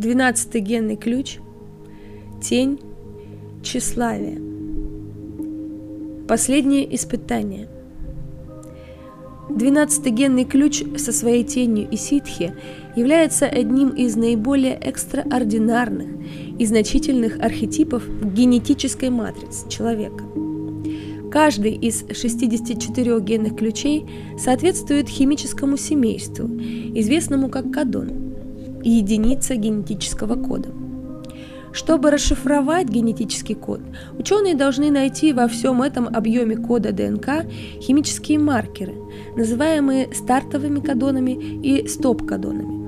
Двенадцатый генный ключ – тень тщеславия. Последнее испытание. Двенадцатый генный ключ со своей тенью и ситхи является одним из наиболее экстраординарных и значительных архетипов генетической матрицы человека. Каждый из 64 генных ключей соответствует химическому семейству, известному как кадон, единица генетического кода. Чтобы расшифровать генетический код, ученые должны найти во всем этом объеме кода ДНК химические маркеры, называемые стартовыми кадонами и стоп-кадонами.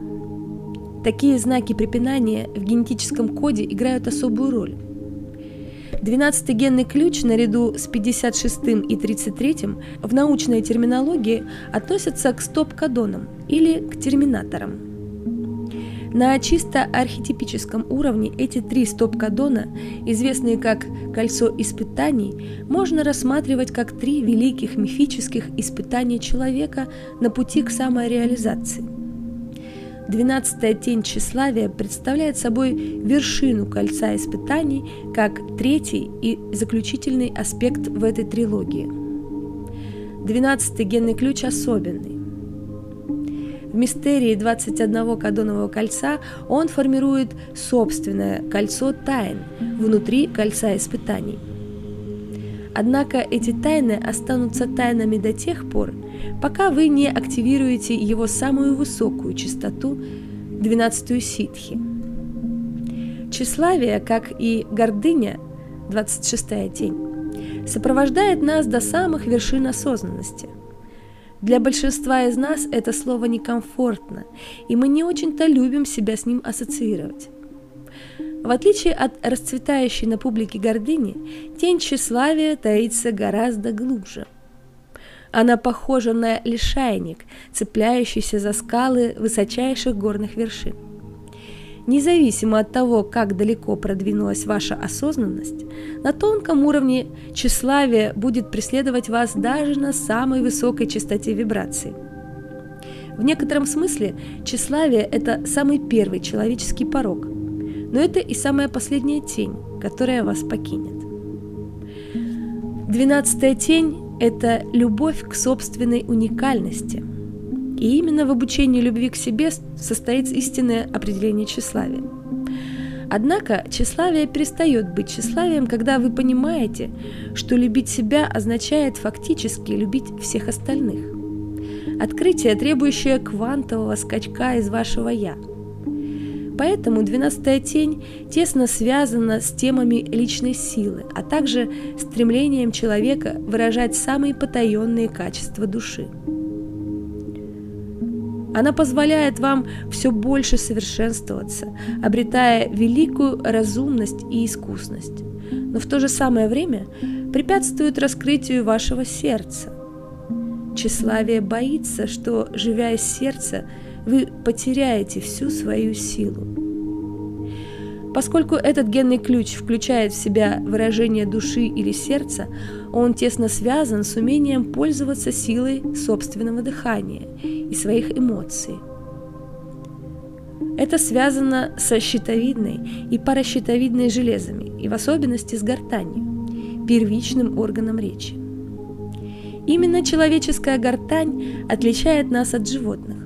Такие знаки препинания в генетическом коде играют особую роль. 12-й генный ключ наряду с 56-м и 33-м в научной терминологии относятся к стоп-кадонам или к терминаторам. На чисто архетипическом уровне эти три стоп-кадона, известные как «кольцо испытаний», можно рассматривать как три великих мифических испытания человека на пути к самореализации – Двенадцатая тень тщеславия представляет собой вершину кольца испытаний как третий и заключительный аспект в этой трилогии. Двенадцатый генный ключ особенный. В мистерии 21 кадонового кольца он формирует собственное кольцо тайн внутри кольца испытаний. Однако эти тайны останутся тайнами до тех пор, пока вы не активируете его самую высокую частоту, 12-ю ситхи. Тщеславие, как и гордыня, 26-я тень, сопровождает нас до самых вершин осознанности. Для большинства из нас это слово некомфортно, и мы не очень-то любим себя с ним ассоциировать. В отличие от расцветающей на публике гордыни, тень тщеславия таится гораздо глубже – она похожа на лишайник, цепляющийся за скалы высочайших горных вершин. Независимо от того, как далеко продвинулась ваша осознанность, на тонком уровне тщеславие будет преследовать вас даже на самой высокой частоте вибрации. В некотором смысле тщеславие – это самый первый человеческий порог, но это и самая последняя тень, которая вас покинет. Двенадцатая тень это любовь к собственной уникальности. И именно в обучении любви к себе состоит истинное определение тщеславия. Однако тщеславие перестает быть тщеславием, когда вы понимаете, что любить себя означает фактически любить всех остальных. Открытие, требующее квантового скачка из вашего «я», Поэтому двенадцатая тень тесно связана с темами личной силы, а также стремлением человека выражать самые потаенные качества души. Она позволяет вам все больше совершенствоваться, обретая великую разумность и искусность, но в то же самое время препятствует раскрытию вашего сердца. Тщеславие боится, что, живя из сердца, вы потеряете всю свою силу. Поскольку этот генный ключ включает в себя выражение души или сердца, он тесно связан с умением пользоваться силой собственного дыхания и своих эмоций. Это связано со щитовидной и паращитовидной железами, и в особенности с гортанью, первичным органом речи. Именно человеческая гортань отличает нас от животных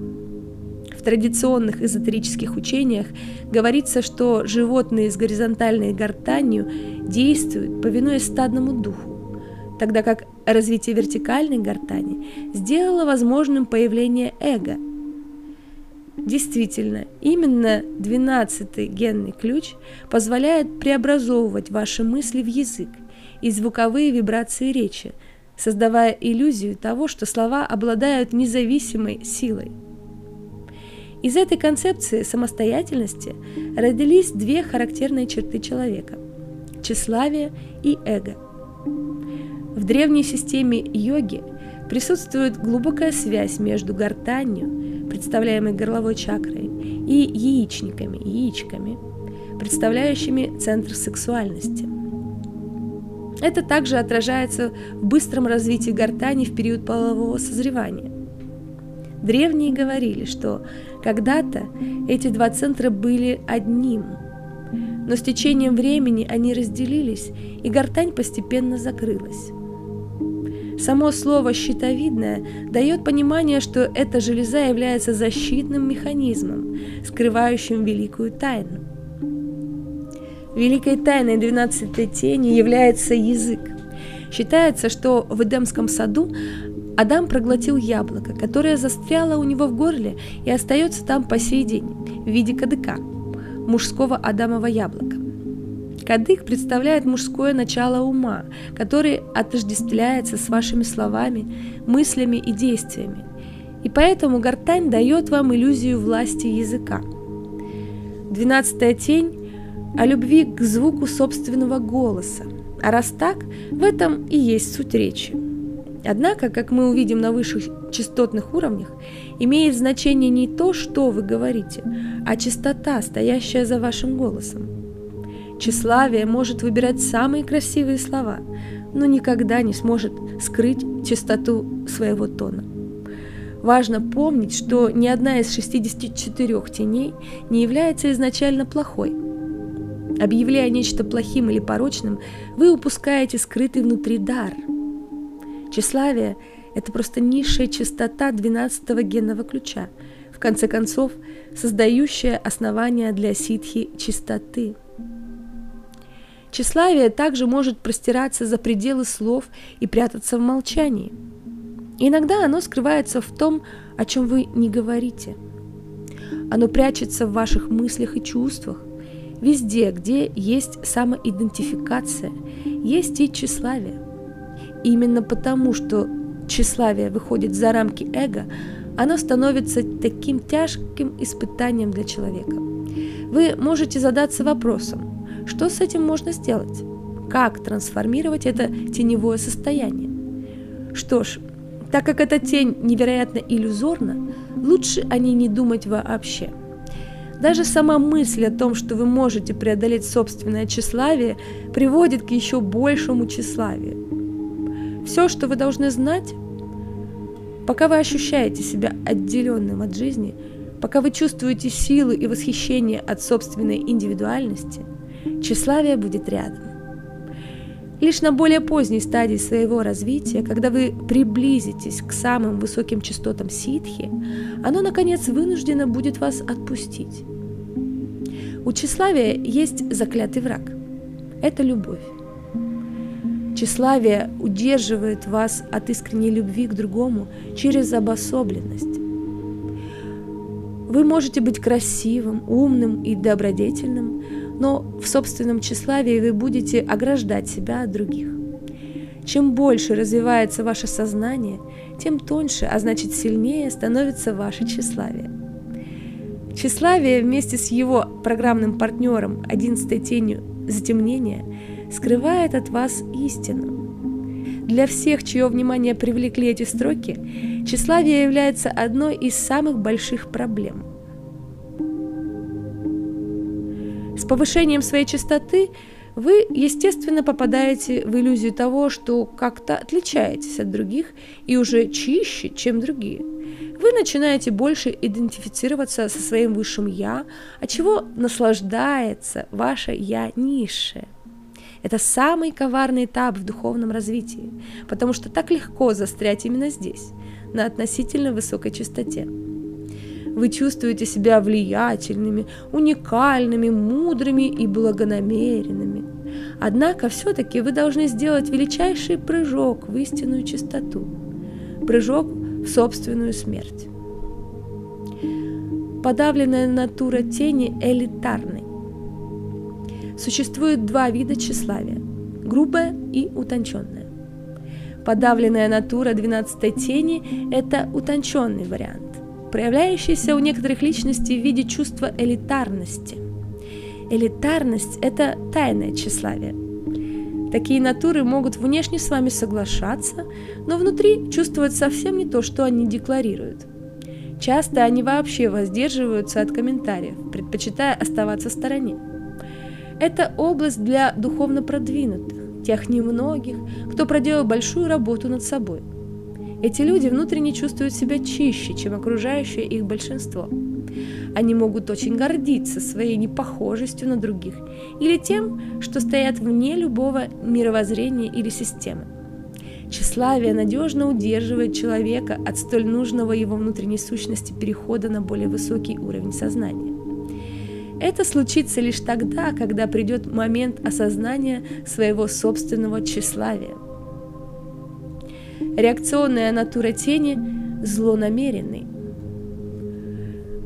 традиционных эзотерических учениях говорится, что животные с горизонтальной гортанью действуют, повинуясь стадному духу, тогда как развитие вертикальной гортани сделало возможным появление эго. Действительно, именно 12-й генный ключ позволяет преобразовывать ваши мысли в язык и звуковые вибрации речи, создавая иллюзию того, что слова обладают независимой силой. Из этой концепции самостоятельности родились две характерные черты человека – тщеславие и эго. В древней системе йоги присутствует глубокая связь между гортанью, представляемой горловой чакрой, и яичниками, яичками, представляющими центр сексуальности. Это также отражается в быстром развитии гортани в период полового созревания. Древние говорили, что когда-то эти два центра были одним, но с течением времени они разделились, и гортань постепенно закрылась. Само слово «щитовидная» дает понимание, что эта железа является защитным механизмом, скрывающим великую тайну. Великой тайной 12 тени является язык. Считается, что в Эдемском саду Адам проглотил яблоко, которое застряло у него в горле и остается там по сей день в виде кадыка, мужского Адамова яблока. Кадык представляет мужское начало ума, который отождествляется с вашими словами, мыслями и действиями. И поэтому гортань дает вам иллюзию власти языка. Двенадцатая тень о любви к звуку собственного голоса. А раз так, в этом и есть суть речи. Однако, как мы увидим на высших частотных уровнях, имеет значение не то, что вы говорите, а частота, стоящая за вашим голосом. Тщеславие может выбирать самые красивые слова, но никогда не сможет скрыть чистоту своего тона. Важно помнить, что ни одна из 64 теней не является изначально плохой – Объявляя нечто плохим или порочным, вы упускаете скрытый внутри дар. Тщеславие – это просто низшая частота 12-го генного ключа, в конце концов, создающая основания для ситхи чистоты. Тщеславие также может простираться за пределы слов и прятаться в молчании. иногда оно скрывается в том, о чем вы не говорите. Оно прячется в ваших мыслях и чувствах, Везде, где есть самоидентификация, есть и тщеславие. Именно потому, что тщеславие выходит за рамки эго, оно становится таким тяжким испытанием для человека. Вы можете задаться вопросом, что с этим можно сделать? Как трансформировать это теневое состояние? Что ж, так как эта тень невероятно иллюзорна, лучше о ней не думать вообще – даже сама мысль о том, что вы можете преодолеть собственное тщеславие, приводит к еще большему тщеславию. Все, что вы должны знать, пока вы ощущаете себя отделенным от жизни, пока вы чувствуете силу и восхищение от собственной индивидуальности, тщеславие будет рядом. Лишь на более поздней стадии своего развития, когда вы приблизитесь к самым высоким частотам ситхи, оно, наконец, вынуждено будет вас отпустить. У тщеславия есть заклятый враг. Это любовь. Тщеславие удерживает вас от искренней любви к другому через обособленность. Вы можете быть красивым, умным и добродетельным, но в собственном тщеславии вы будете ограждать себя от других. Чем больше развивается ваше сознание, тем тоньше, а значит сильнее становится ваше тщеславие. Тщеславие вместе с его программным партнером, одиннадцатой тенью затемнения, скрывает от вас истину. Для всех, чье внимание привлекли эти строки, тщеславие является одной из самых больших проблем – С повышением своей частоты вы, естественно, попадаете в иллюзию того, что как-то отличаетесь от других и уже чище, чем другие. Вы начинаете больше идентифицироваться со своим высшим «я», от чего наслаждается ваше «я» низшее. Это самый коварный этап в духовном развитии, потому что так легко застрять именно здесь, на относительно высокой частоте. Вы чувствуете себя влиятельными, уникальными, мудрыми и благонамеренными. Однако все-таки вы должны сделать величайший прыжок в истинную чистоту, прыжок в собственную смерть. Подавленная натура тени элитарной. Существует два вида тщеславия – грубое и утонченное. Подавленная натура 12 тени – это утонченный вариант проявляющийся у некоторых личностей в виде чувства элитарности. Элитарность – это тайное тщеславие. Такие натуры могут внешне с вами соглашаться, но внутри чувствовать совсем не то, что они декларируют. Часто они вообще воздерживаются от комментариев, предпочитая оставаться в стороне. Это область для духовно продвинутых, тех немногих, кто проделал большую работу над собой. Эти люди внутренне чувствуют себя чище, чем окружающее их большинство. Они могут очень гордиться своей непохожестью на других или тем, что стоят вне любого мировоззрения или системы. Тщеславие надежно удерживает человека от столь нужного его внутренней сущности перехода на более высокий уровень сознания. Это случится лишь тогда, когда придет момент осознания своего собственного тщеславия. Реакционная натура тени – злонамеренный.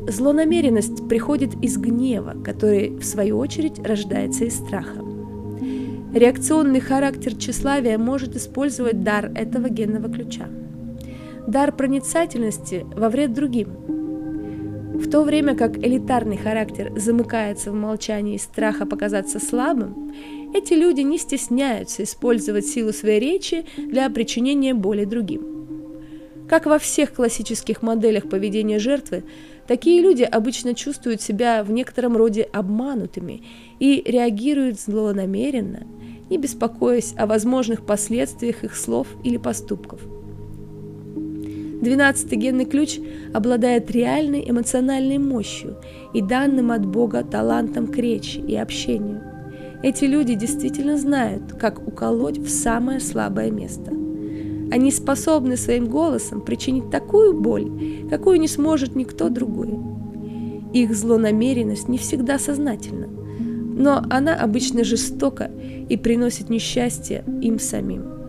Злонамеренность приходит из гнева, который, в свою очередь, рождается из страха. Реакционный характер тщеславия может использовать дар этого генного ключа. Дар проницательности во вред другим. В то время как элитарный характер замыкается в молчании страха показаться слабым, эти люди не стесняются использовать силу своей речи для причинения боли другим. Как во всех классических моделях поведения жертвы, такие люди обычно чувствуют себя в некотором роде обманутыми и реагируют злонамеренно – не беспокоясь о возможных последствиях их слов или поступков. Двенадцатый генный ключ обладает реальной эмоциональной мощью и данным от Бога талантом к речи и общению. Эти люди действительно знают, как уколоть в самое слабое место. Они способны своим голосом причинить такую боль, какую не сможет никто другой. Их злонамеренность не всегда сознательна – но она обычно жестока и приносит несчастье им самим.